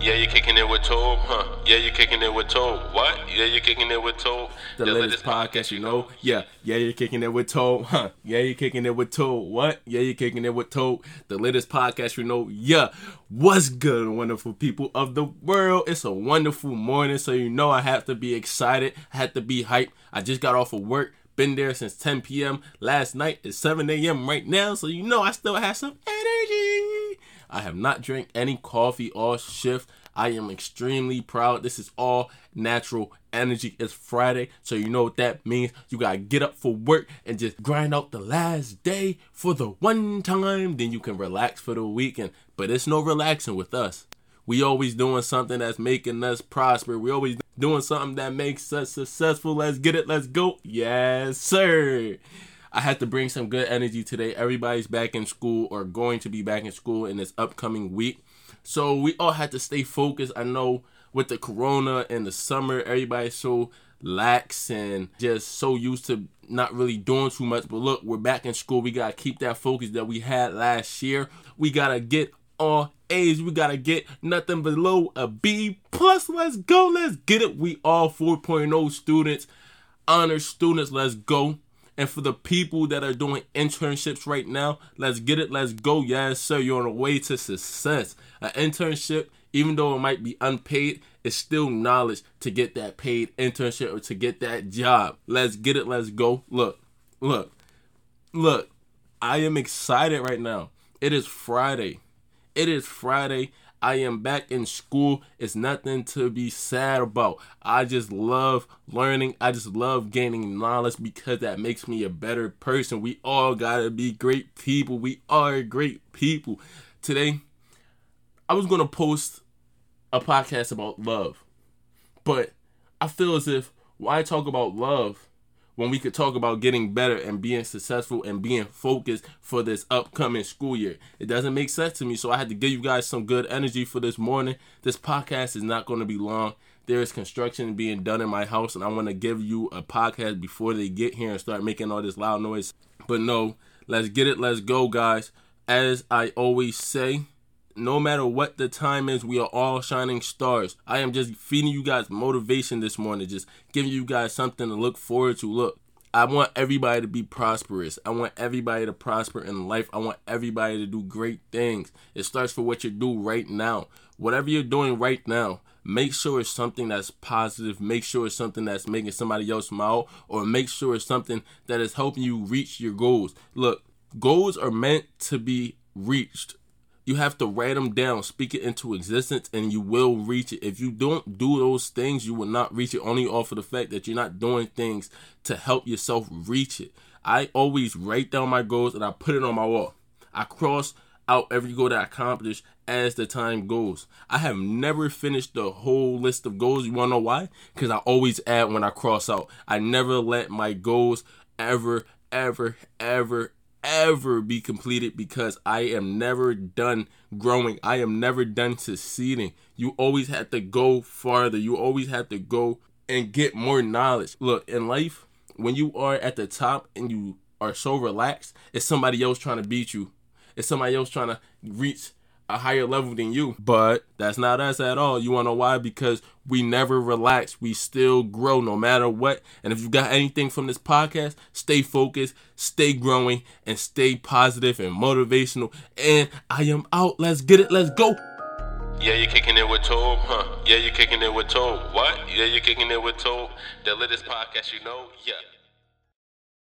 Yeah, you're kicking it with Tobe, huh? Yeah, you're kicking it with Tobe. What? Yeah, you're kicking it with Tobe. The, latest podcast, you know. Yeah, yeah, you're kicking it with Tobe, huh? Yeah, you're kicking it with Tobe. What? Yeah, you're kicking it with Tobe. The latest podcast, you know. Yeah, what's good, wonderful people of the world? It's a wonderful morning, so you know I have to be excited. I have to be hyped. I just got off of work. Been there since 10 p.m. last night. It's 7 a.m. right now, so you know I still have some energy. I have not drank any coffee all shift. I am extremely proud. This is all natural energy. It's Friday, so you know what that means. You gotta get up for work and just grind out the last day for the one time. Then you can relax for the weekend. But it's no relaxing with us. We always doing something that's making us prosper. We always doing something that makes us successful. Let's get it. Let's go. Yes, sir. I had to bring some good energy today. Everybody's back in school or going to be back in school in this upcoming week. So we all had to stay focused. I know with the corona and the summer, everybody's so lax and just so used to not really doing too much. But look, we're back in school. We gotta keep that focus that we had last year. We gotta get all A's. We gotta get nothing below a B plus. Let's go. Let's get it. We all 4.0 students, honor students. Let's go. And for the people that are doing internships right now, let's get it. Let's go. Yes, sir. You're on the way to success. An internship, even though it might be unpaid, is still knowledge to get that paid internship or to get that job. Let's get it. Let's go. Look, look, look. I am excited right now. It is Friday. It is Friday. I am back in school. It's nothing to be sad about. I just love learning. I just love gaining knowledge because that makes me a better person. We all gotta be great people. We are great people. Today, I was gonna post a podcast about love, but I feel as if why I talk about love when we could talk about getting better and being successful and being focused for this upcoming school year. It doesn't make sense to me, so I had to give you guys some good energy for this morning. This podcast is not going to be long. There is construction being done in my house, and I want to give you a podcast before they get here and start making all this loud noise. But no, let's get it, let's go, guys. As I always say, no matter what the time is, we are all shining stars. I am just feeding you guys motivation this morning, just giving you guys something to look forward to. Look, I want everybody to be prosperous. I want everybody to prosper in life. I want everybody to do great things. It starts for what you do right now. Whatever you're doing right now, make sure it's something that's positive. Make sure it's something that's making somebody else smile, or make sure it's something that is helping you reach your goals. Look, goals are meant to be reached you have to write them down, speak it into existence, and you will reach it. If you don't do those things, you will not reach it only off of the fact that you're not doing things to help yourself reach it. I always write down my goals and I put it on my wall. I cross out every goal that I accomplish as the time goes. I have never finished the whole list of goals. You wanna know why? Because I always add when I cross out. I never let my goals ever, ever, ever, ever be completed because I am never done growing. I am never done succeeding. You always have to go farther. You always have to go and get more knowledge. Look, in life, when you are at the top and you are so relaxed, it's somebody else trying to beat you. It's somebody else trying to reach a higher level than you. But that's not us at all. You wanna know why? Because we never relax. We still grow no matter what. And if you got anything from this podcast, stay focused, stay growing, and stay positive and motivational. And I am out. Let's get it. Let's go. Yeah, you're kicking it with Tobe, huh? Yeah, you're kicking it with Tobe. What? Yeah, you're kicking it with Tobe. The latest podcast, you know? Yeah.